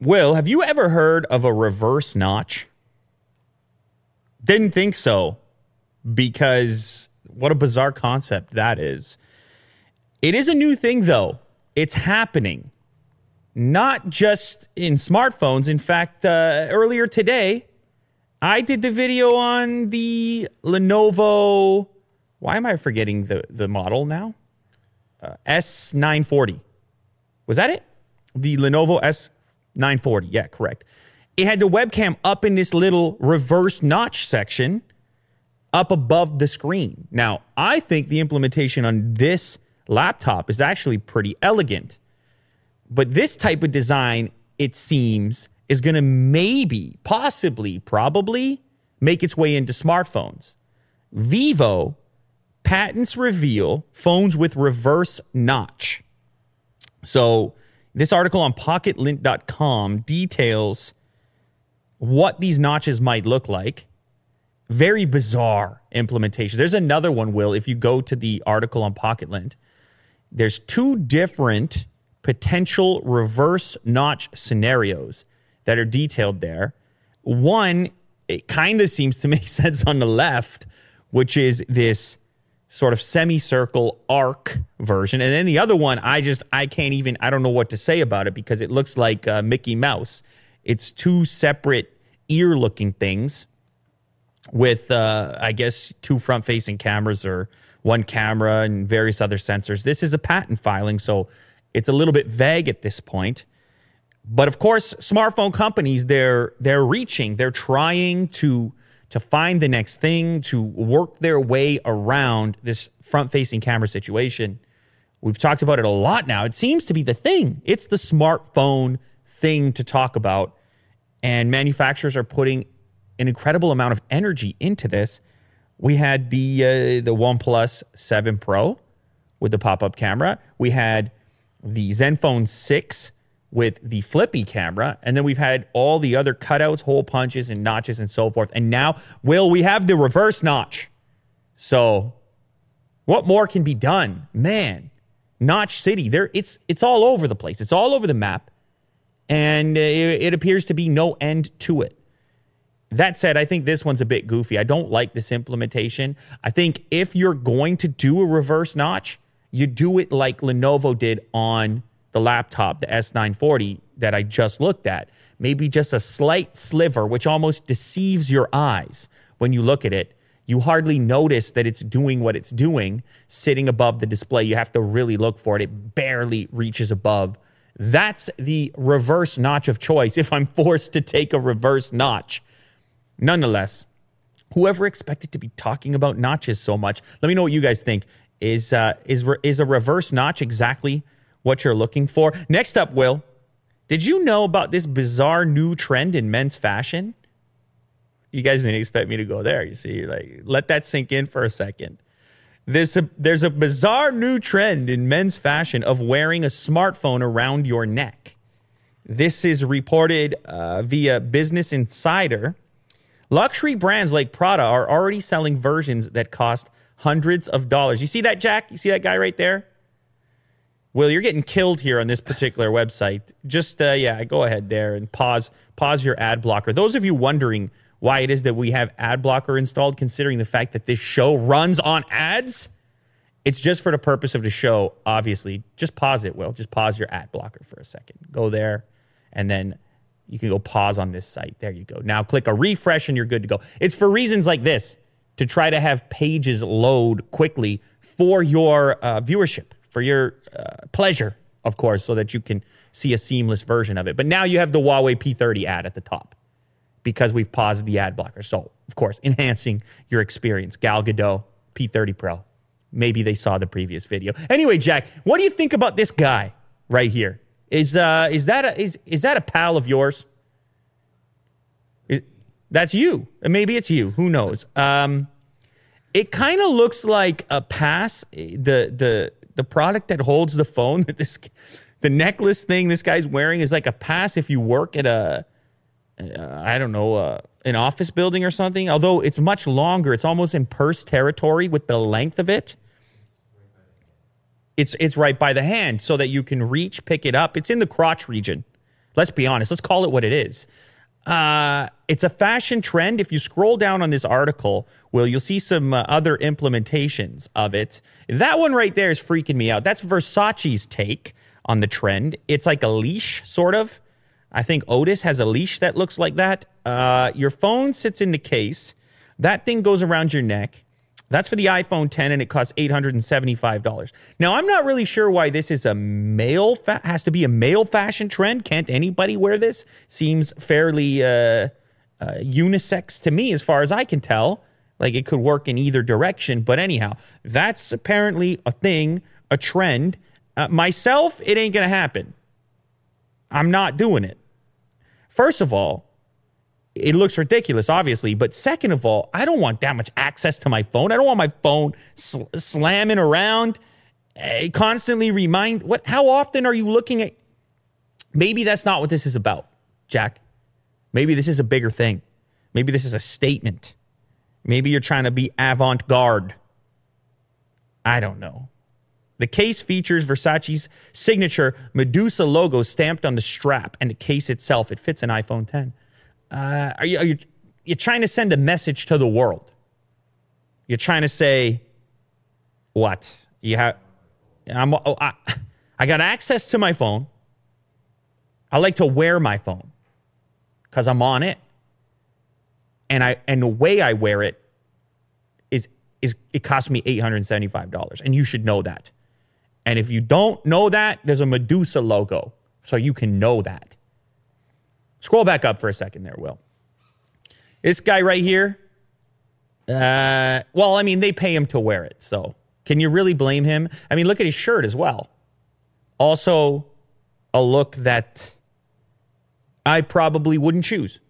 Will, have you ever heard of a reverse notch? Didn't think so because what a bizarre concept that is. It is a new thing, though. It's happening, not just in smartphones. In fact, uh, earlier today, I did the video on the Lenovo. Why am I forgetting the, the model now? Uh, S940. Was that it? The Lenovo S940. Yeah, correct. It had the webcam up in this little reverse notch section up above the screen. Now, I think the implementation on this laptop is actually pretty elegant. But this type of design, it seems, is going to maybe, possibly, probably make its way into smartphones. Vivo patents reveal phones with reverse notch. So, this article on pocketlint.com details what these notches might look like very bizarre implementation. There's another one, Will, if you go to the article on Pocketlint. There's two different potential reverse notch scenarios that are detailed there. One, it kind of seems to make sense on the left, which is this sort of semicircle arc version. And then the other one, I just, I can't even, I don't know what to say about it because it looks like uh, Mickey Mouse. It's two separate ear looking things with uh, I guess two front facing cameras or one camera and various other sensors. This is a patent filing, so it's a little bit vague at this point. But of course, smartphone companies they're they're reaching, they're trying to to find the next thing, to work their way around this front facing camera situation. We've talked about it a lot now. It seems to be the thing. It's the smartphone thing to talk about. And manufacturers are putting an incredible amount of energy into this. We had the uh, the OnePlus 7 Pro with the pop-up camera. We had the Zenfone 6 with the flippy camera, and then we've had all the other cutouts, hole punches, and notches, and so forth. And now, will we have the reverse notch? So, what more can be done, man? Notch City, there it's it's all over the place. It's all over the map, and it, it appears to be no end to it. That said, I think this one's a bit goofy. I don't like this implementation. I think if you're going to do a reverse notch, you do it like Lenovo did on the laptop, the S940 that I just looked at. Maybe just a slight sliver, which almost deceives your eyes when you look at it. You hardly notice that it's doing what it's doing sitting above the display. You have to really look for it. It barely reaches above. That's the reverse notch of choice if I'm forced to take a reverse notch. Nonetheless, whoever expected to be talking about notches so much, let me know what you guys think. Is uh, is is a reverse notch exactly what you're looking for? Next up, Will, did you know about this bizarre new trend in men's fashion? You guys didn't expect me to go there. You see, like let that sink in for a second. This, there's a bizarre new trend in men's fashion of wearing a smartphone around your neck. This is reported uh, via Business Insider. Luxury brands like Prada are already selling versions that cost hundreds of dollars. You see that, Jack? You see that guy right there? Will, you're getting killed here on this particular website. Just uh, yeah, go ahead there and pause pause your ad blocker. Those of you wondering why it is that we have ad blocker installed, considering the fact that this show runs on ads, it's just for the purpose of the show. Obviously, just pause it. Will, just pause your ad blocker for a second. Go there, and then you can go pause on this site. There you go. Now click a refresh and you're good to go. It's for reasons like this to try to have pages load quickly for your uh, viewership, for your uh, pleasure, of course, so that you can see a seamless version of it. But now you have the Huawei P30 ad at the top because we've paused the ad blocker. So, of course, enhancing your experience. Gal Gadot, P30 Pro. Maybe they saw the previous video. Anyway, Jack, what do you think about this guy right here? Is uh is that a, is is that a pal of yours? It, that's you. Maybe it's you. Who knows? Um, it kind of looks like a pass. The the the product that holds the phone that this the necklace thing this guy's wearing is like a pass if you work at a uh, I don't know uh, an office building or something. Although it's much longer, it's almost in purse territory with the length of it it's it's right by the hand so that you can reach, pick it up. It's in the crotch region, Let's be honest. Let's call it what it is. Uh, it's a fashion trend. If you scroll down on this article, well, you'll see some uh, other implementations of it. That one right there is freaking me out. That's Versace's take on the trend. It's like a leash, sort of. I think Otis has a leash that looks like that. Uh, your phone sits in the case. That thing goes around your neck. That's for the iPhone 10 and it costs $875. Now, I'm not really sure why this is a male, fa- has to be a male fashion trend. Can't anybody wear this? Seems fairly uh, uh, unisex to me as far as I can tell. Like it could work in either direction. But anyhow, that's apparently a thing, a trend. Uh, myself, it ain't to happen. I'm not doing it. First of all, it looks ridiculous, obviously. But second of all, I don't want that much access to my phone. I don't want my phone sl- slamming around, uh, constantly remind. What? How often are you looking at? Maybe that's not what this is about, Jack. Maybe this is a bigger thing. Maybe this is a statement. Maybe you're trying to be avant garde. I don't know. The case features Versace's signature Medusa logo stamped on the strap and the case itself. It fits an iPhone 10 uh, are you are you you're trying to send a message to the world? You're trying to say what? You have I'm oh, I, I got access to my phone. I like to wear my phone cuz I'm on it. And I and the way I wear it is is it costs me $875 and you should know that. And if you don't know that, there's a Medusa logo so you can know that. Scroll back up for a second there, Will. This guy right here, uh, well, I mean, they pay him to wear it. So can you really blame him? I mean, look at his shirt as well. Also, a look that I probably wouldn't choose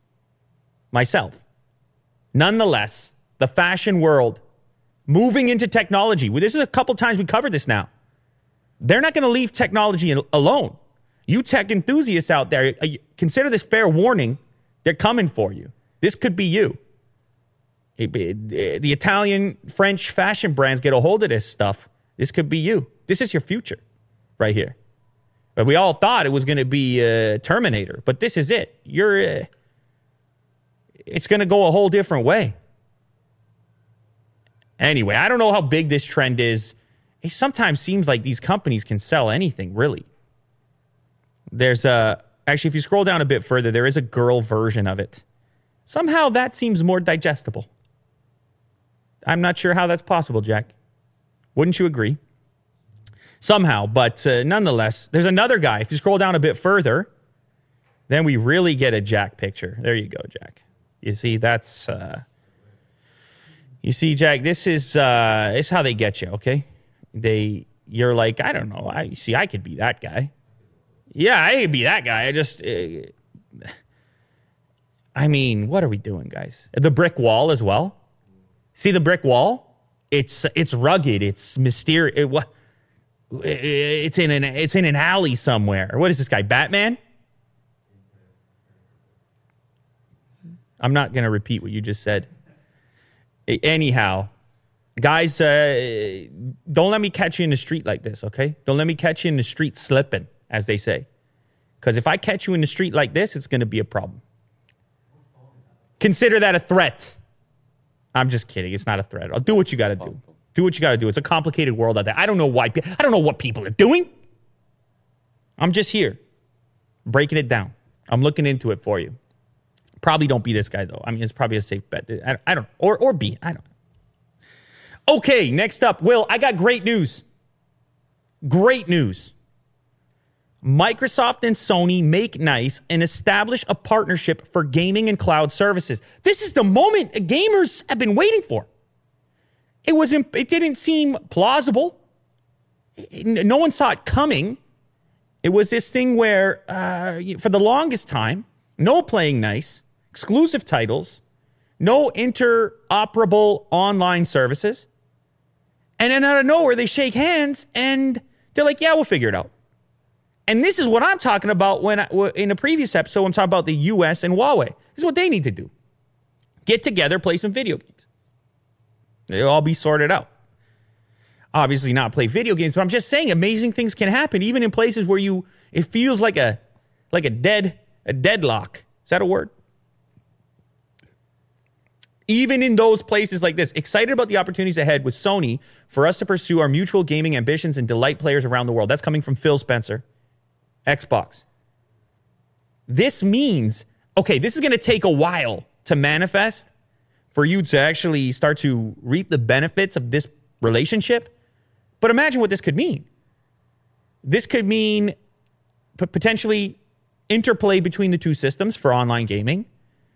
myself. Nonetheless, the fashion world moving into technology. This is a couple times we covered this now. They're not going to leave technology alone. You tech enthusiasts out there, uh, consider this fair warning. They're coming for you. This could be you. The Italian, French fashion brands get a hold of this stuff. This could be you. This is your future right here. But we all thought it was going to be uh, Terminator, but this is it. You're. Uh, it's going to go a whole different way. Anyway, I don't know how big this trend is. It sometimes seems like these companies can sell anything, really. There's a actually, if you scroll down a bit further, there is a girl version of it. Somehow that seems more digestible. I'm not sure how that's possible, Jack. Wouldn't you agree? Somehow, but uh, nonetheless, there's another guy. If you scroll down a bit further, then we really get a Jack picture. There you go, Jack. You see, that's uh, you see, Jack. This is uh, this is how they get you. Okay, they you're like, I don't know. I see, I could be that guy. Yeah, I could be that guy. I just, uh, I mean, what are we doing, guys? The brick wall as well. See the brick wall? It's it's rugged. It's mysterious. It, what? It's in an it's in an alley somewhere. What is this guy? Batman? I'm not to repeat what you just said. Anyhow, guys, uh, don't let me catch you in the street like this, okay? Don't let me catch you in the street slipping as they say. Because if I catch you in the street like this, it's going to be a problem. Consider that a threat. I'm just kidding. It's not a threat. I'll do what you got to do. Do what you got to do. It's a complicated world out there. I don't know why. I don't know what people are doing. I'm just here breaking it down. I'm looking into it for you. Probably don't be this guy though. I mean, it's probably a safe bet. I, I don't. Or or be. I don't. Okay, next up, Will. I got great news. Great news. Microsoft and Sony make nice and establish a partnership for gaming and cloud services. This is the moment gamers have been waiting for. It was it didn't seem plausible. No one saw it coming. It was this thing where, uh, for the longest time, no playing nice, exclusive titles, no interoperable online services, and then out of nowhere they shake hands and they're like, "Yeah, we'll figure it out." And this is what I'm talking about when I, in a previous episode, I'm talking about the US and Huawei. This is what they need to do get together, play some video games. It'll all be sorted out. Obviously, not play video games, but I'm just saying amazing things can happen, even in places where you it feels like a like a dead a deadlock. Is that a word? Even in those places like this, excited about the opportunities ahead with Sony for us to pursue our mutual gaming ambitions and delight players around the world. That's coming from Phil Spencer, Xbox. This means, okay, this is going to take a while to manifest for you to actually start to reap the benefits of this relationship. But imagine what this could mean. This could mean potentially interplay between the two systems for online gaming.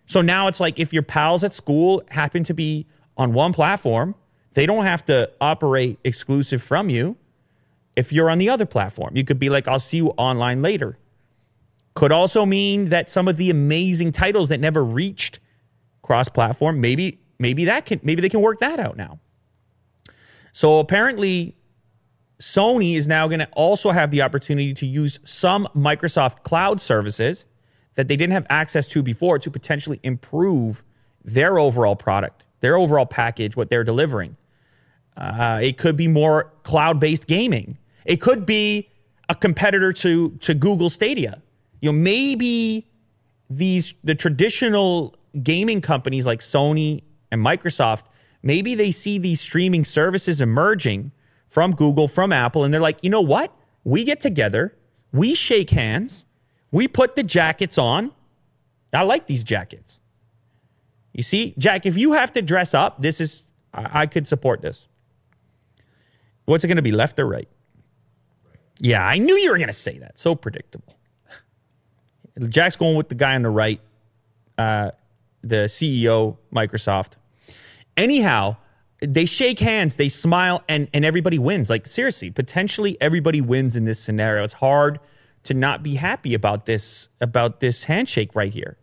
So now it's like if your pals at school happen to be on one platform, they don't have to operate exclusive from you. If you're on the other platform, you could be like, I'll see you online later. Could also mean that some of the amazing titles that never reached cross platform, maybe, maybe that can, maybe they can work that out now. So apparently, Sony is now going to also have the opportunity to use some Microsoft cloud services that they didn't have access to before to potentially improve their overall product, their overall package, what they're delivering. Uh, it could be more cloud based gaming. It could be a competitor to, to Google Stadia. You know, maybe these the traditional gaming companies like Sony and Microsoft, maybe they see these streaming services emerging from Google, from Apple, and they're like, you know what? We get together, we shake hands, we put the jackets on. I like these jackets. You see, Jack, if you have to dress up, this is, I, I could support this. What's it going to be, left or right? Yeah, I knew you were going to say that. So predictable. Jack's going with the guy on the right, uh, the CEO, Microsoft. Anyhow, they shake hands, they smile, and and everybody wins. Like seriously, potentially everybody wins in this scenario. It's hard to not be happy about this about this handshake right here.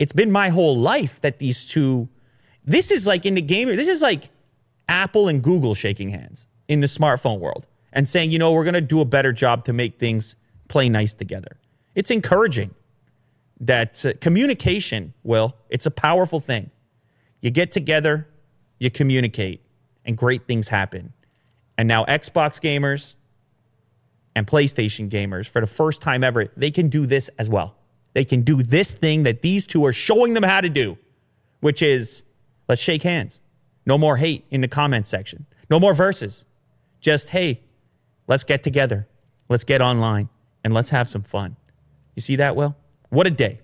It's been my whole life that these two. This is like in the game. This is like Apple and Google shaking hands in the smartphone world and saying, you know, we're going to do a better job to make things play nice together. It's encouraging that uh, communication, Will, it's a powerful thing. You get together, you communicate, and great things happen. And now Xbox gamers and PlayStation gamers, for the first time ever, they can do this as well. They can do this thing that these two are showing them how to do, which is let's shake hands. No more hate in the comment section. No more verses. Just, hey, let's get together. Let's get online and let's have some fun. You see that, Will? What a day.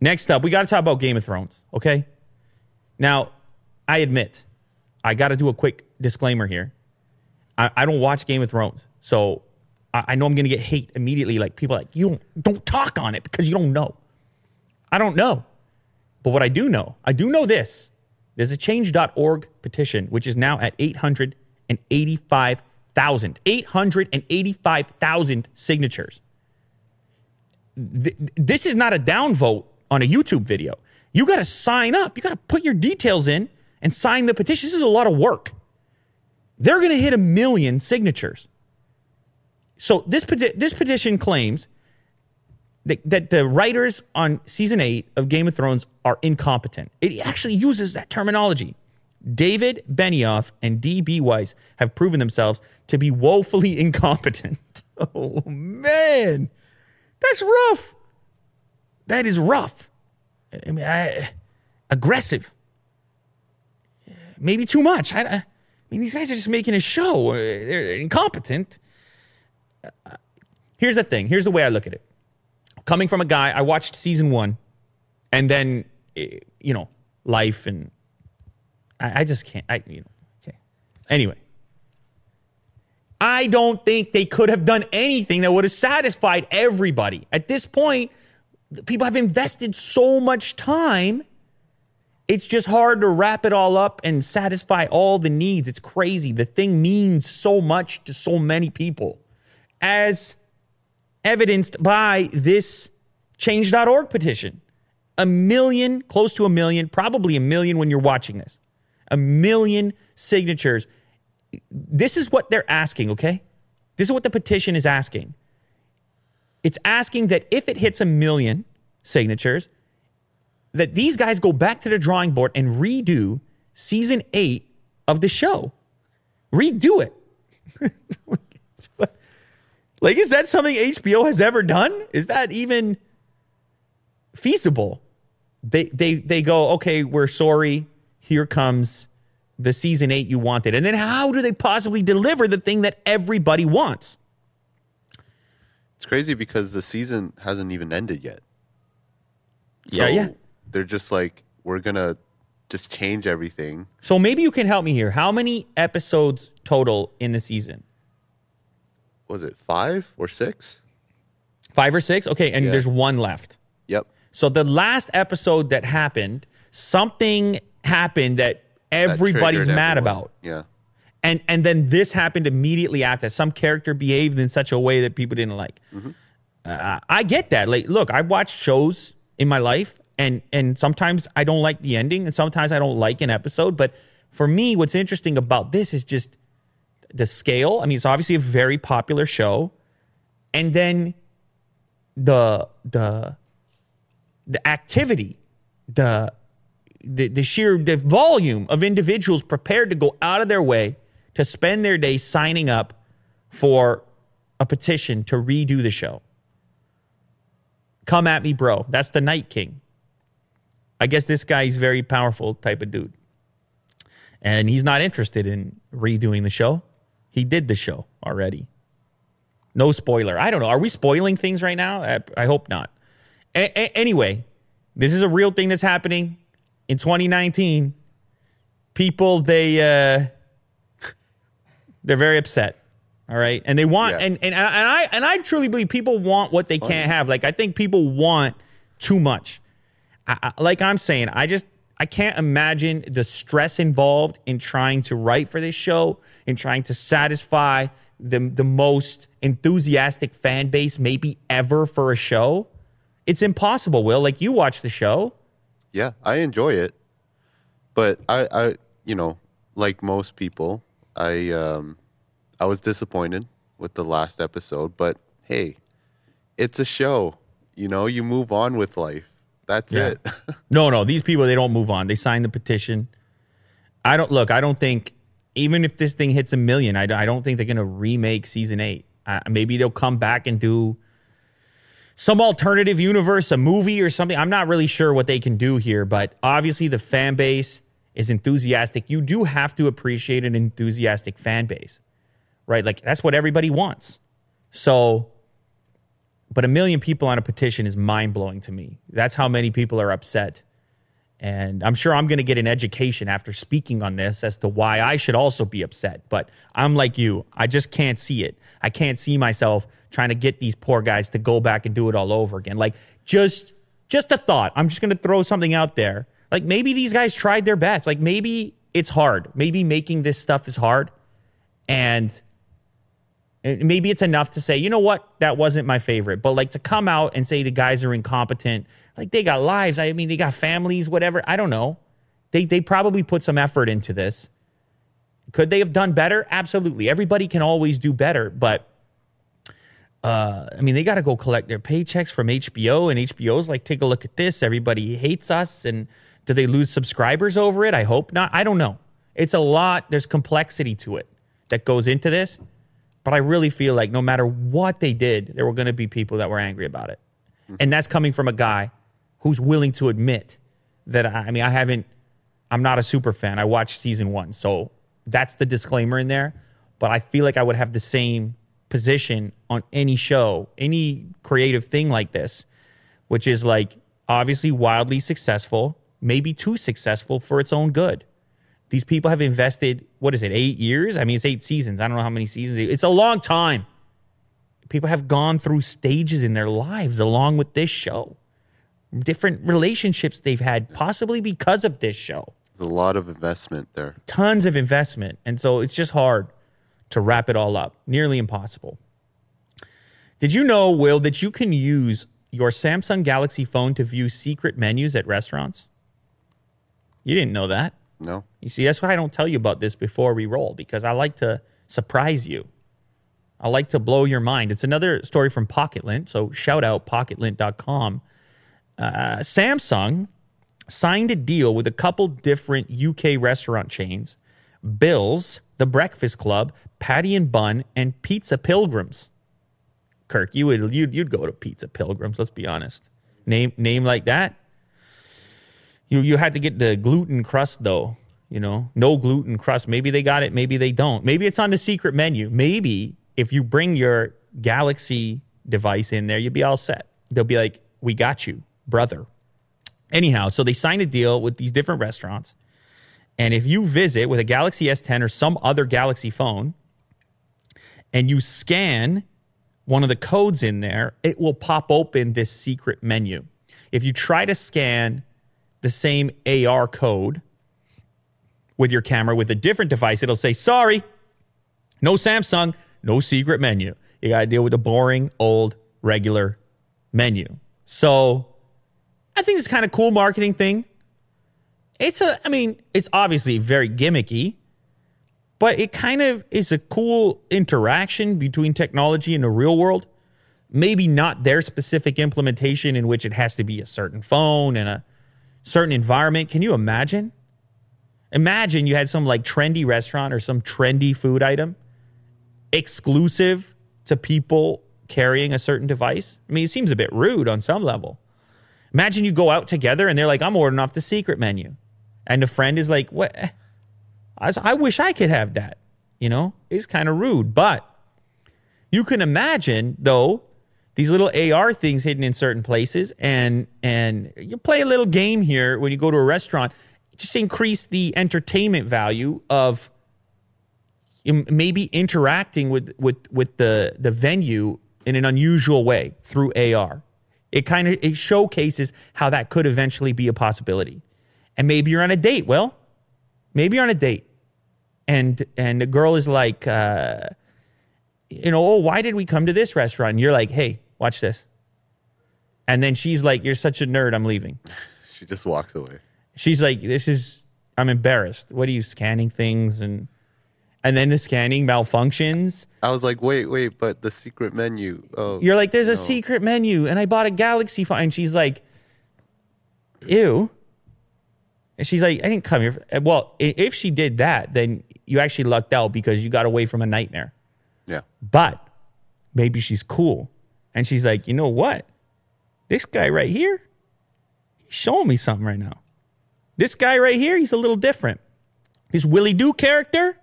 Next up, we got to talk about Game of Thrones, okay? Now, I admit, I got to do a quick disclaimer here. I, I, don't watch Game of Thrones, so I, I know I'm going to get hate immediately. Like people like you don't don't talk on it because you don't know. I don't know, but what I do know, I do know this. There's a Change.org petition which is now at 885,000. 885,000 signatures. Th- this is not a downvote on a YouTube video. You got to sign up. You got to put your details in and sign the petition. This is a lot of work. They're going to hit a million signatures. So this this petition claims that, that the writers on season eight of Game of Thrones are incompetent. It actually uses that terminology. David Benioff and D.B. Weiss have proven themselves to be woefully incompetent. Oh man, that's rough. That is rough. I mean, I, aggressive maybe too much. I, I, mean, these guys are just making a show. They're incompetent. Here's the thing. Here's the way I look at it. Coming from a guy, I watched season one, and then eh, you know, life, and I, I just can't. I you know, okay. Anyway, I don't think they could have done anything that would have satisfied everybody. At this point, people have invested so much time it's just hard to wrap it all up and satisfy all the needs. It's crazy. The thing means so much to so many people, as evidenced by this change.org petition. A million, close to a million, probably a million when you're watching this, a million signatures. This is what they're asking, okay? This is what the petition is asking. It's asking that if it hits a million signatures, that these guys go back to the drawing board and redo season eight of the show. Redo it. Like, is that something HBO has ever done? Is that even feasible? They they they go, okay, we're sorry. Here comes the season eight you wanted. And then how do they possibly deliver the thing that everybody wants? It's crazy because the season hasn't even ended yet. Yeah, yeah. They're just like, we're gonna just change everything. So maybe you can help me here. How many episodes total in the season? Was it five or six? Five or six? Okay, and Yeah. there's one left. Yep. So the last episode that happened, something happened that That everybody's triggered mad everyone. about. Yeah. And and then this happened immediately after. Some character behaved in such a way that people didn't like. Uh, I get that. Like, look, I watch shows in my life, and and sometimes I don't like the ending, and sometimes I don't like an episode. But for me, what's interesting about this is just the scale. I mean, it's obviously a very popular show, and then the the the activity, the the, the sheer the volume of individuals prepared to go out of their way to spend their day signing up for a petition to redo the show. Come at me, bro. That's the Night King. I guess this guy's very powerful type of dude. And he's not interested in redoing the show. He did the show already. No spoiler. I don't know. Are we spoiling things right now? I, I hope not. A- a- anyway, this is a real thing that's happening in 2019. People they uh, they're very upset. All right, and they want Yeah. and, and and I and I truly believe people want what they can't have. Like I think people want too much. I, I- like I'm saying, I just I can't imagine the stress involved in trying to write for this show, in trying to satisfy the the most enthusiastic fan base maybe ever for a show. It's impossible, Will. Like you watch the show. Yeah, I enjoy it, but I, I, you know, like most people, I, um, I was disappointed with the last episode. But hey, it's a show. You know, you move on with life. That's Yeah. it. No, no, these people they don't move on. They sign the petition. I don't look. I don't think even if this thing hits a million, I, I don't think they're gonna remake season eight. Uh, maybe they'll come back and do some alternative universe, a movie or something. I'm not really sure what they can do here, but obviously the fan base is enthusiastic. You do have to appreciate an enthusiastic fan base, right? Like that's what everybody wants. So but a million people on a petition is mind blowing to me. That's how many people are upset. And I'm sure I'm going to get an education after speaking on this as to why I should also be upset. But I'm like you, I just can't see it. I can't see myself trying to get these poor guys to go back and do it all over again. Like just just a thought. I'm just going to throw something out there. Like maybe these guys tried their best. Like maybe it's hard. Maybe making this stuff is hard. And maybe it's enough to say, you know what, that wasn't my favorite. But like to come out and say the guys are incompetent, like they got lives. I mean, they got families, whatever. I don't know. They they probably put some effort into this. Could they have done better? Absolutely. Everybody can always do better, but uh, I mean, they got to go collect their paychecks from HBO, and HBO's like, take a look at this. Everybody hates us, and do they lose subscribers over it? I hope not. I don't know. It's a lot. There's complexity to it that goes into this, but I really feel like no matter what they did, there were going to be people that were angry about it, and that's coming from a guy who's willing to admit that. I I mean, I haven't. I'm not a super fan. I watched season one, so that's the disclaimer in there. But I feel like I would have the same position on any show, any creative thing like this, which is like obviously wildly successful, maybe too successful for its own good. These people have invested, what is it, eight years? I mean, it's eight seasons. I don't know how many seasons. It's a long time. People have gone through stages in their lives along with this show, different relationships they've had, possibly because of this show There's a lot of investment there. tons of investment. And so it's just hard to wrap it all up, nearly impossible. Did you know, Will, that you can use your Samsung Galaxy phone to view secret menus at restaurants? You didn't know that. No, You see, that's why I don't tell you about this before we roll because I like to surprise you. I like to blow your mind. It's another story from Pocketlint. So shout out pocketlint.com. Uh, Samsung signed a deal with a couple different UK restaurant chains Bill's, The Breakfast Club, Patty and Bun, and Pizza Pilgrims. Kirk, you would you'd, you'd go to Pizza Pilgrims. Let's be honest. Name name like that. You you had to get the gluten crust though. You know, no gluten crust. Maybe they got it. Maybe they don't. Maybe it's on the secret menu. Maybe if you bring your Galaxy device in there, you'll be all set. They'll be like, "We got you, brother." Anyhow, so they signed a deal with these different restaurants. And if you visit with a Galaxy S10 or some other Galaxy phone and you scan one of the codes in there, it will pop open this secret menu. If you try to scan the same AR code with your camera with a different device, it'll say, sorry, no Samsung, no secret menu. You got to deal with the boring, old, regular menu. So I think it's kind of cool marketing thing. It's a, I mean, it's obviously very gimmicky, but it kind of is a cool interaction between technology and the real world. Maybe not their specific implementation in which it has to be a certain phone and a certain environment. Can you imagine? Imagine you had some like trendy restaurant or some trendy food item exclusive to people carrying a certain device. I mean, it seems a bit rude on some level. Imagine you go out together and they're like, I'm ordering off the secret menu. And the friend is like, what? I, I wish I could have that. You know, it's kind of rude. But you can imagine, though, these little AR things hidden in certain places, and and you play a little game here when you go to a restaurant. Just increase the entertainment value of maybe interacting with with with the the venue in an unusual way through AR. It kind of it showcases how that could eventually be a possibility. And maybe you're on a date. Well, maybe you're on a date, and and the girl is like, uh, you know, oh, why did we come to this restaurant? And you're like, hey, watch this. And then she's like, you're such a nerd. I'm leaving. She just walks away. She's like, this is. I'm embarrassed. What are you scanning things and? And then the scanning malfunctions. I was like, wait, wait, but the secret menu. Oh, You're like, there's a secret menu, and I bought a Galaxy phone. And she's like, ew. And she's like, I didn't come here. For, well, if she did that, then you actually lucked out because you got away from a nightmare. yeah. But maybe she's cool. And she's like, you know what? This guy right here, he's showing me something right now. This guy right here, he's a little different. His Willie Doo character,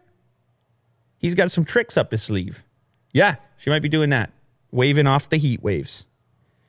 he's got some tricks up his sleeve. Yeah, she might be doing that, waving off the heat waves.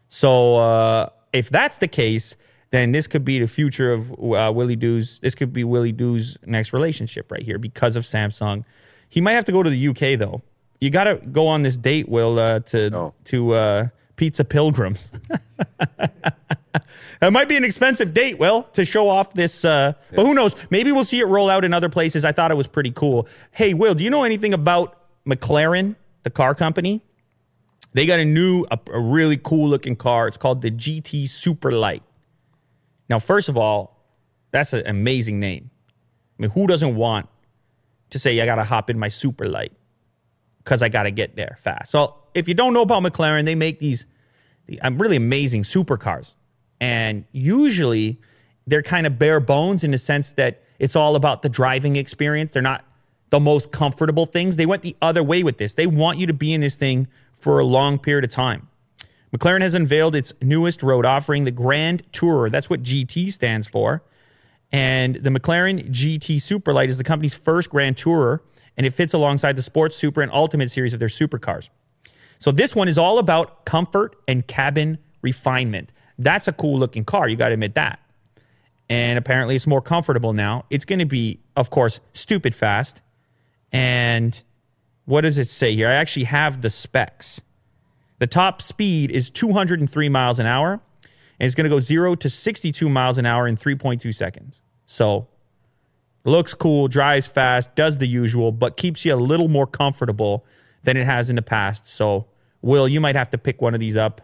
So uh, if that's the case, then this could be the future of uh, Willie Doo's. This could be Willie Doo's next relationship right here because of Samsung. He might have to go to the UK though. You got to go on this date, Will, uh, to Oh. to uh, Pizza Pilgrims. it might be an expensive date, Will, to show off this. Uh, But who knows? Maybe we'll see it roll out in other places. I thought it was pretty cool. Hey, Will, do you know anything about McLaren, the car company? They got a new, a, a really cool looking car. It's called the GT Superlight. Now, first of all, that's an amazing name. I mean, who doesn't want to say, I got to hop in my Superlight because I got to get there fast? So, if you don't know about McLaren, they make these um, really amazing supercars. And usually they're kind of bare bones in the sense that it's all about the driving experience. They're not the most comfortable things. They went the other way with this. They want you to be in this thing for a long period of time. McLaren has unveiled its newest road offering, the Grand Tourer. That's what GT stands for. And the McLaren GT Superlight is the company's first Grand Tourer, and it fits alongside the Sports Super and Ultimate series of their supercars. So this one is all about comfort and cabin refinement. That's a cool looking car. You got to admit that. And apparently it's more comfortable now. It's going to be, of course, stupid fast. And what does it say here? I actually have the specs. The top speed is 203 miles an hour, and it's going to go 0 to 62 miles an hour in 3.2 seconds. So looks cool, drives fast, does the usual, but keeps you a little more comfortable than it has in the past. So, Will, you might have to pick one of these up,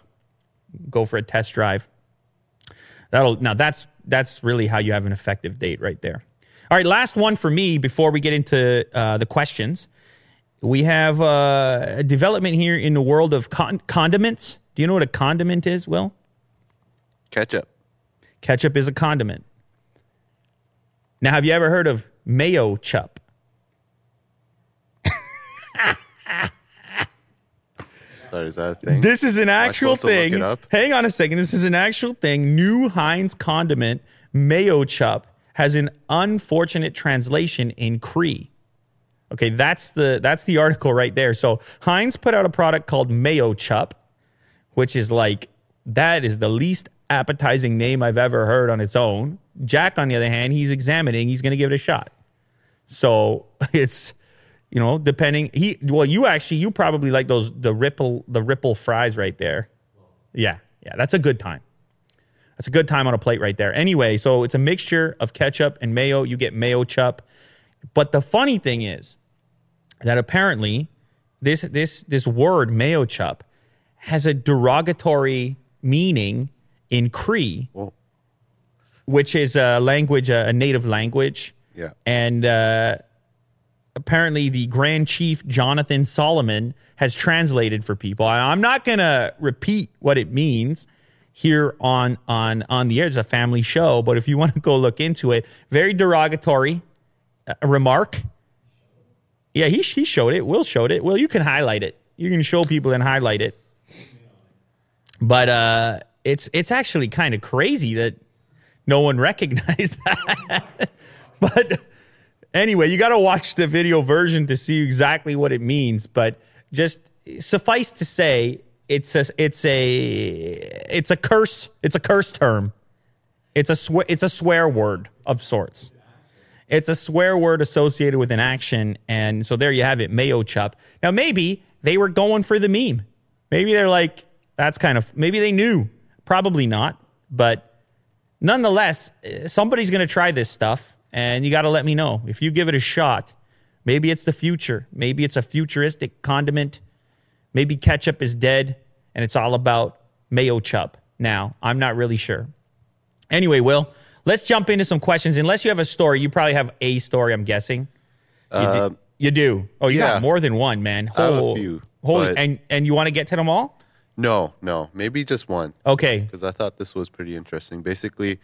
go for a test drive. That'll now that's that's really how you have an effective date right there. All right, last one for me before we get into uh, the questions. We have uh, a development here in the world of con- condiments. Do you know what a condiment is, Will? Ketchup. Ketchup is a condiment. Now, have you ever heard of Mayochup? Is that a thing? This is an actual supposed to look thing. Hang on a second. This is an actual thing. New Heinz condiment Mayochup has an unfortunate translation in Cree. Okay, that's the that's the article right there. So Heinz put out a product called Mayochup, which is like that is the least appetizing name I've ever heard on its own. Jack, on the other hand, he's examining. He's going to give it a shot. So it's you know depending he well you actually you probably like those the ripple the ripple fries right there. Yeah, yeah, that's a good time. That's a good time on a plate right there. Anyway, so it's a mixture of ketchup and mayo. You get Mayochup. But the funny thing is that apparently this this this word Mayochup has a derogatory meaning in Cree, well, which is a language, a, a native language. yeah. And uh, apparently, the Grand Chief Jonathan Solomon has translated for people. I'm not going to repeat what it means here on on on the air. It's a family show, but if you want to go look into it, very derogatory uh, remark. Yeah, he he showed it. Will showed it. Well, you can highlight it. You can show people and highlight it. But uh, it's it's actually kind of crazy that no one recognized that. but anyway, you got to watch the video version to see exactly what it means. But just suffice to say, it's a it's a it's a curse. It's a curse term. It's a swe- it's a swear word of sorts. It's a swear word associated with an action, and so there you have it, Mayochup. Now maybe they were going for the meme. Maybe they're like, that's kind of maybe they knew. Probably not, but nonetheless, eh, somebody's going to try this stuff, and you got to let me know if you give it a shot. Maybe it's the future. Maybe it's a futuristic condiment. Maybe ketchup is dead, and it's all about Mayochup. Now, I'm not really sure. Anyway, Will, let's jump into some questions. Unless you have a story, you probably have a story. I'm guessing. You, Uh, do, you do. Oh, you yeah. got more than one, man. I have a few, Holy, but- and and you want to get to them all? No, no, maybe just one Okay. because I thought this was pretty interesting. Basically,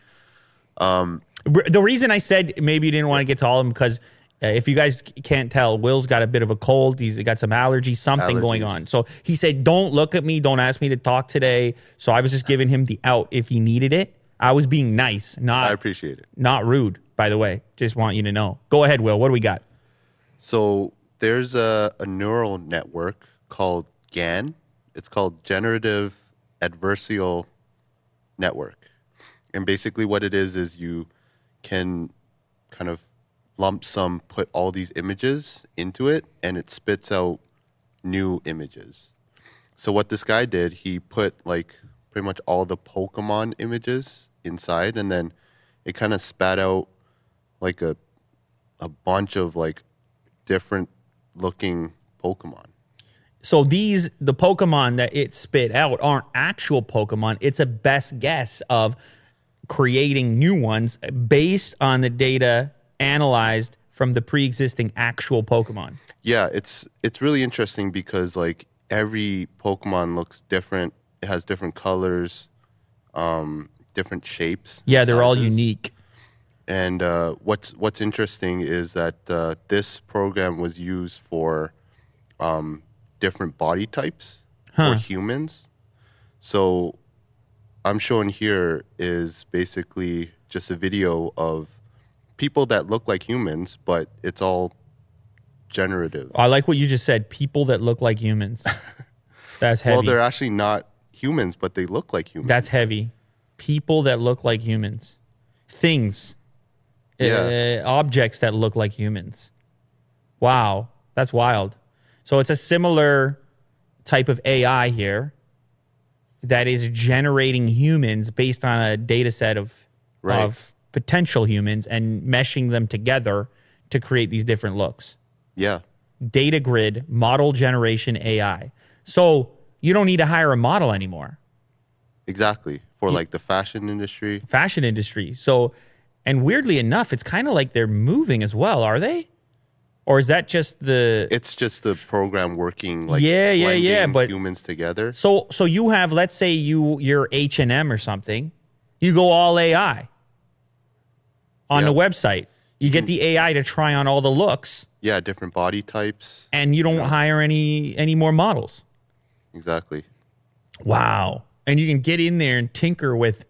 The reason I said maybe you didn't want to get to all of them because uh, if you guys can't tell, Will's got a bit of a cold. He's got some allergies, something going on. So he said, "Don't look at me. Don't ask me to talk today." So I was just giving him the out if he needed it. I was being nice, not I appreciate it. not rude. By the way, just want you to know. Go ahead, Will. What do we got? So there's a, a neural network called GAN. It's called Generative Adversarial Network. And basically, what it is is you can kind of lump sum put all these images into it, and it spits out new images. So what this guy did, he put like pretty much all the Pokemon images inside, and then it kind of spat out like a a bunch of like different looking Pokemon. So these the Pokemon that it spit out aren't actual Pokemon. It's a best guess of creating new ones based on the data analyzed from the pre-existing actual Pokemon. Yeah, it's it's really interesting because like every Pokemon looks different. It has different colors, um, different shapes. Yeah, they're all unique. And uh, what's what's interesting is that uh, this program was used for um, different body types Huh. for humans. So I'm showing here is basically just a video of people that look like humans, but it's all generative. I like what you just said. People that look like humans. That's heavy. Well, they're actually not humans, but they look like humans. That's heavy. People that look like humans. Things. Yeah. Uh, objects that look like humans. Wow. That's wild. So it's a similar type of AI here that is generating humans based on a data set of, Right. of potential humans and meshing them together to create these different looks. yeah. Data grid model generation AI. So you don't need to hire a model anymore. Exactly. For like the fashion industry. fashion industry. So, and weirdly enough, it's kind of like they're moving as well. Are they? Or is that just the? It's just the program working like Yeah, yeah, yeah, but- humans together. so, so you have, let's say you you're H and M or something. You go all AI on the website. You get hmm. the AI to try on all the looks, Yeah, different body types. and you don't hire any any more models. exactly. Wow. And you can get in there and tinker with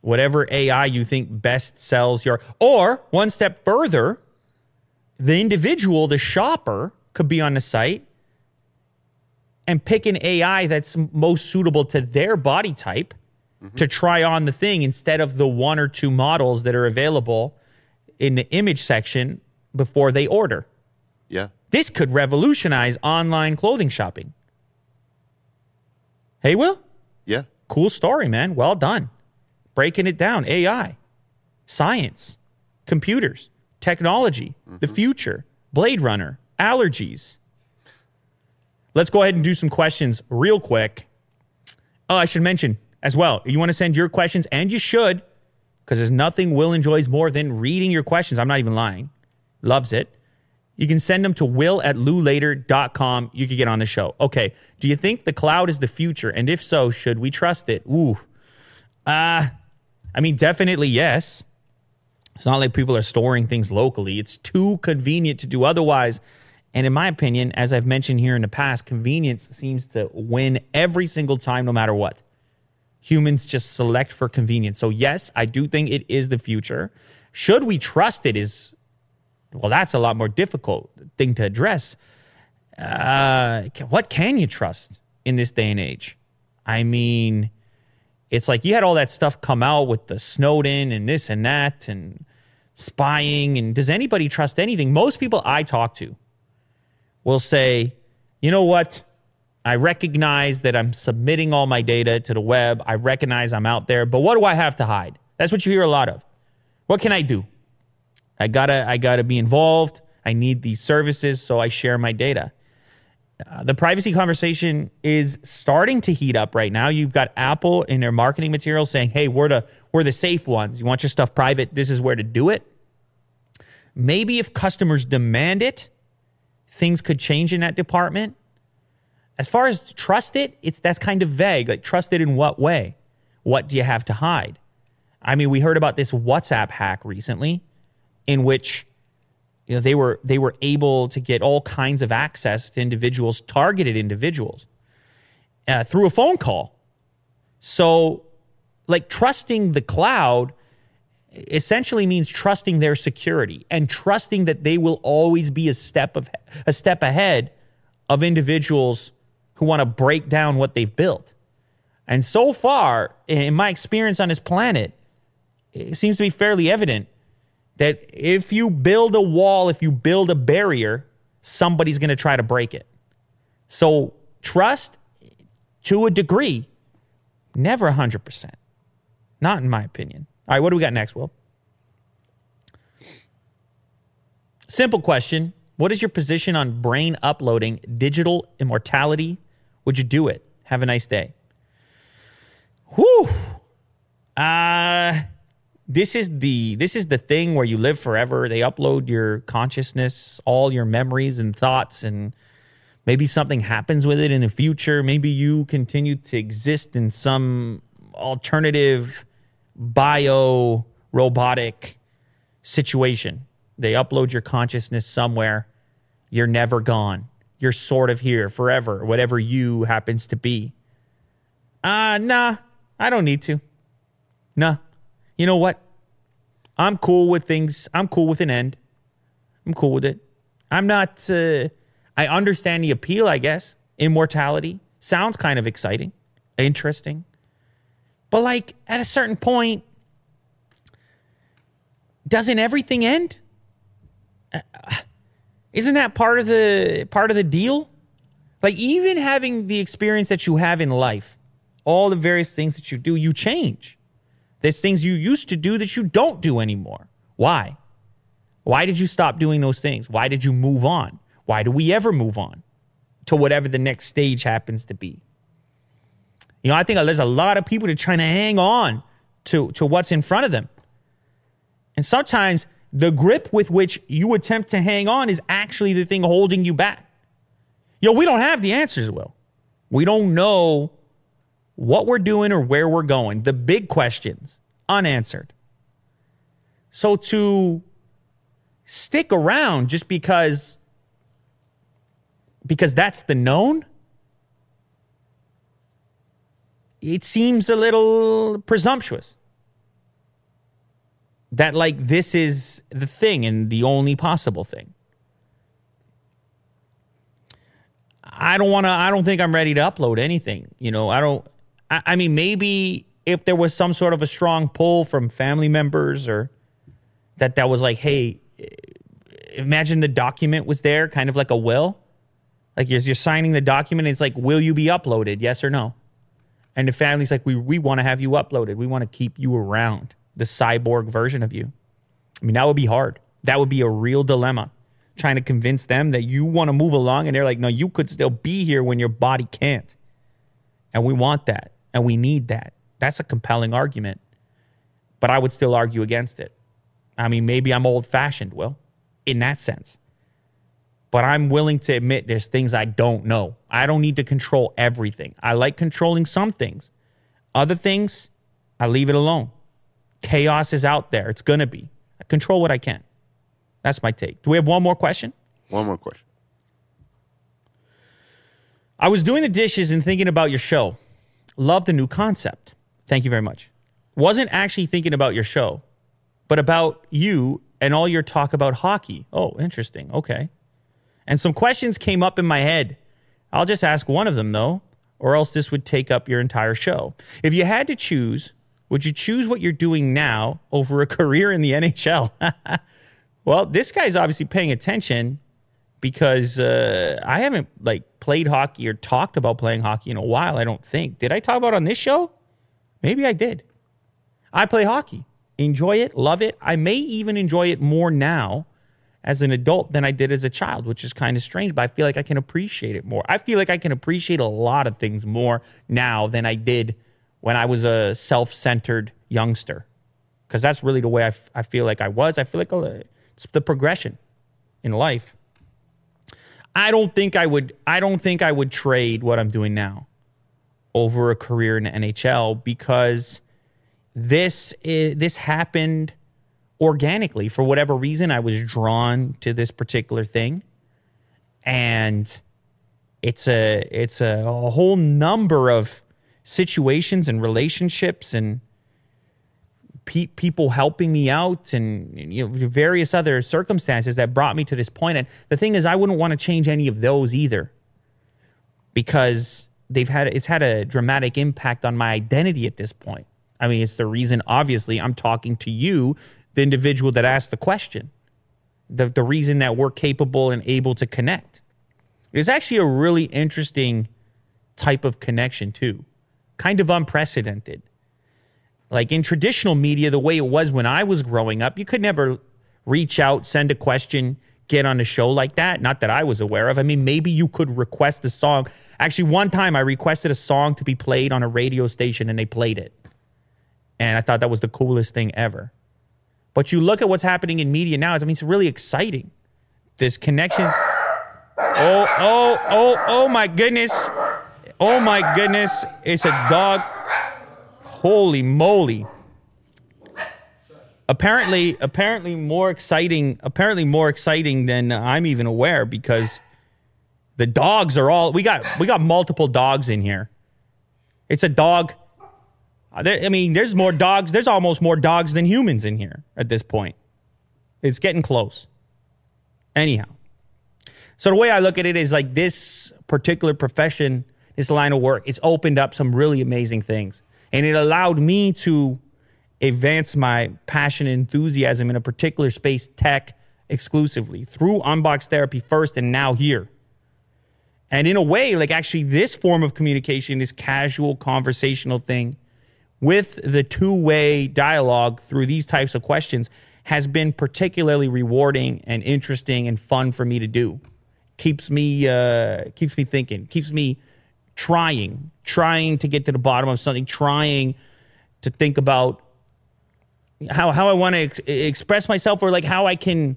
whatever AI you think best sells your. Or one step further, the individual, the shopper, could be on the site and pick an AI that's most suitable to their body type mm-hmm. to try on the thing instead of the one or two models that are available in the image section before they order. Yeah. This could revolutionize online clothing shopping. Hey, Will? Yeah. Cool story, man. Well done. Breaking it down AI, science, computers, technology, mm-hmm. the future, Blade Runner, allergies. Let's go ahead and do some questions real quick. Oh, I should mention as well, you want to send your questions, and you should, because there's nothing Will enjoys more than reading your questions. I'm not even lying. Loves it. You can send them to will at lewlater.com. You can get on the show. Okay. Do you think the cloud is the future? And if so, should we trust it? Ooh. Uh, I mean, definitely yes. It's not like people are storing things locally. It's too convenient to do otherwise. And in my opinion, as I've mentioned here in the past, convenience seems to win every single time, no matter what. Humans just select for convenience. So, yes, I do think it is the future. Should we trust it? Is well, that's a lot more difficult thing to address. Uh, what can you trust in this day and age? I mean, it's like you had all that stuff come out with the Snowden and this and that and spying. And does anybody trust anything? Most people I talk to will say, you know what? I recognize that I'm submitting all my data to the web. I recognize I'm out there, but what do I have to hide? That's what you hear a lot of. What can I do? I gotta I gotta be involved. I need these services, so I share my data. Uh, the privacy conversation is starting to heat up right now. You've got Apple in their marketing materials saying, "Hey, we're the we're the safe ones. You want your stuff private? This is where to do it." Maybe if customers demand it, things could change in that department. As far as trust it, it's that's kind of vague. Like trust it in what way? What do you have to hide? I mean, we heard about this WhatsApp hack recently in which you know they were they were able to get all kinds of access to individuals targeted individuals uh, through a phone call. So like trusting the cloud essentially means trusting their security and trusting that they will always be a step of a step ahead of individuals who want to break down what they've built. And so far in my experience on this planet it seems to be fairly evident that if you build a wall, if you build a barrier, somebody's going to try to break it. So trust to a degree, never 100%. Not in my opinion. All right, what do we got next, Will? Simple question. What is your position on brain uploading digital immortality? Would you do it? Have a nice day. Whew. Uh, this is the this is the thing where you live forever. They upload your consciousness, all your memories and thoughts and maybe something happens with it in the future. Maybe you continue to exist in some alternative bio robotic situation. They upload your consciousness somewhere. You're never gone. You're sort of here forever, whatever you happens to be. Uh, nah, I don't need to. Nah you know what? I'm cool with things. I'm cool with an end. I'm cool with it. I'm not, uh, I understand the appeal, I guess. Immortality sounds kind of exciting, interesting. But like at a certain point, doesn't everything end? Uh, isn't that part of the part of the deal? Like even having the experience that you have in life, all the various things that you do, you change. There's things you used to do that you don't do anymore. Why? Why did you stop doing those things? Why did you move on? Why do we ever move on to whatever the next stage happens to be? You know, I think there's a lot of people that are trying to hang on to, to what's in front of them. And sometimes the grip with which you attempt to hang on is actually the thing holding you back. Yo, we don't have the answers, Will. We don't know what we're doing or where we're going, the big questions unanswered. So to stick around just because because that's the known it seems a little presumptuous that like this is the thing and the only possible thing. I don't want to, I don't think I'm ready to upload anything. You know, I don't, I, I, mean, maybe if there was some sort of a strong pull from family members or that that was like, hey, imagine the document was there, kind of like a will. Like you're, you're signing the document, it's like, will you be uploaded? Yes or no? And the family's like, we, we want to have you uploaded. We want to keep you around, the cyborg version of you. I mean, that would be hard. That would be a real dilemma trying to convince them that you want to move along and they're like no you could still be here when your body can't and we want that and we need that. That's a compelling argument but i would still argue against it. I mean maybe i'm old fashioned will in that sense. But i'm willing to admit there's things i don't know. I don't need to control everything. I like controlling some things. Other things i leave it alone. Chaos is out there. It's going to be. I control what i can. That's my take. Do we have one more question? One more question. I was doing the dishes and thinking about your show. Love the new concept. Thank you very much. Wasn't actually thinking about your show, but about you and all your talk about hockey. Oh, interesting. Okay. And some questions came up in my head. I'll just ask one of them, though, or else this would take up your entire show. If you had to choose, would you choose what you're doing now over a career in the NHL? Well, this guy's obviously paying attention because uh, I haven't like played hockey or talked about playing hockey in a while. I don't think. Did I talk about on this show? Maybe I did. I play hockey, enjoy it, love it. I may even enjoy it more now as an adult than I did as a child, which is kind of strange, but I feel like I can appreciate it more. I feel like I can appreciate a lot of things more now than I did when I was a self centered youngster. Because that's really the way I, f- I feel like I was. I feel like a, it's the progression in life. I don't think I would I don't think I would trade what I'm doing now over a career in the NHL because this is, this happened organically for whatever reason. I was drawn to this particular thing. And it's a it's a, a whole number of situations and relationships and pe- people helping me out and you know various other circumstances that brought me to this point. And the thing is, I wouldn't want to change any of those either, because they've had it's had a dramatic impact on my identity at this point. I mean, it's the reason. Obviously, I'm talking to you, the individual that asked the question. The the reason that we're capable and able to connect. It's actually a really interesting type of connection too, kind of unprecedented like in traditional media, the way it was when I was growing up, you could never reach out, send a question, get on a show like that. Not that I was aware of. I mean, maybe you could request a song. Actually, one time I requested a song to be played on a radio station and they played it. And I thought that was the coolest thing ever. But you look at what's happening in media now, I mean, it's really exciting. This connection. Oh, oh, oh, oh my goodness. Oh my goodness. It's a dog. Holy moly. Apparently, apparently more exciting, apparently more exciting than I'm even aware because the dogs are all we got we got multiple dogs in here. It's a dog I mean, there's more dogs. There's almost more dogs than humans in here at this point. It's getting close. Anyhow, so the way I look at it is like this particular profession, this line of work, it's opened up some really amazing things. And it allowed me to advance my passion and enthusiasm in a particular space, tech exclusively, through Unbox Therapy first and now here. And in a way, like actually, this form of communication, this casual conversational thing with the two way dialogue through these types of questions has been particularly rewarding and interesting and fun for me to do. Keeps me uh, keeps me thinking, keeps me trying, trying to get to the bottom of something, trying to think about how how I want to ex- express myself or like how I can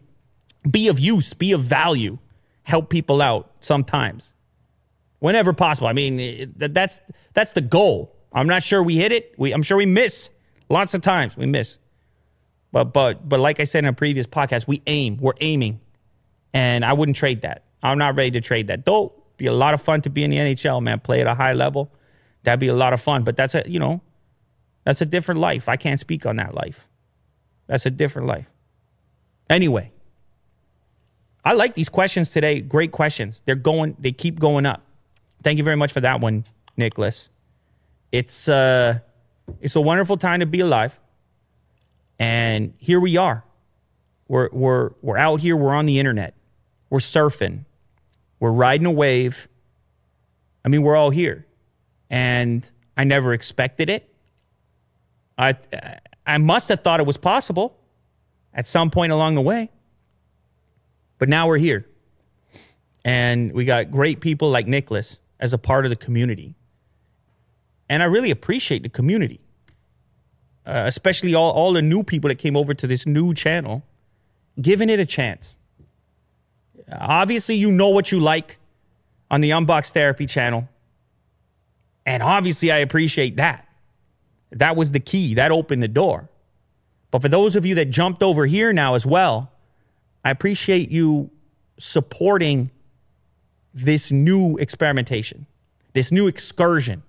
be of use, be of value, help people out sometimes. Whenever possible. I mean, it, that's that's the goal. I'm not sure we hit it. We I'm sure we miss lots of times. We miss. But but but like I said in a previous podcast, we aim. We're aiming. And I wouldn't trade that. I'm not ready to trade that. Though be a lot of fun to be in the NHL, man. Play at a high level. That'd be a lot of fun. But that's a, you know, that's a different life. I can't speak on that life. That's a different life. Anyway, I like these questions today. Great questions. They're going, they keep going up. Thank you very much for that one, Nicholas. It's uh it's a wonderful time to be alive. And here we are. We're we're we're out here, we're on the internet. We're surfing. We're riding a wave. I mean, we're all here. And I never expected it. I I must have thought it was possible at some point along the way. But now we're here. And we got great people like Nicholas as a part of the community. And I really appreciate the community, uh, especially all, all the new people that came over to this new channel, giving it a chance. Obviously, you know what you like on the Unbox Therapy channel. And obviously, I appreciate that. That was the key, that opened the door. But for those of you that jumped over here now as well, I appreciate you supporting this new experimentation, this new excursion,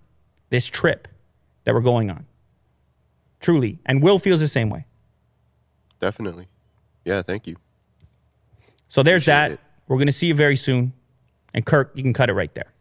this trip that we're going on. Truly. And Will feels the same way. Definitely. Yeah, thank you. So there's Appreciate that. it. We're going to see you very soon. And Kirk, you can cut it right there.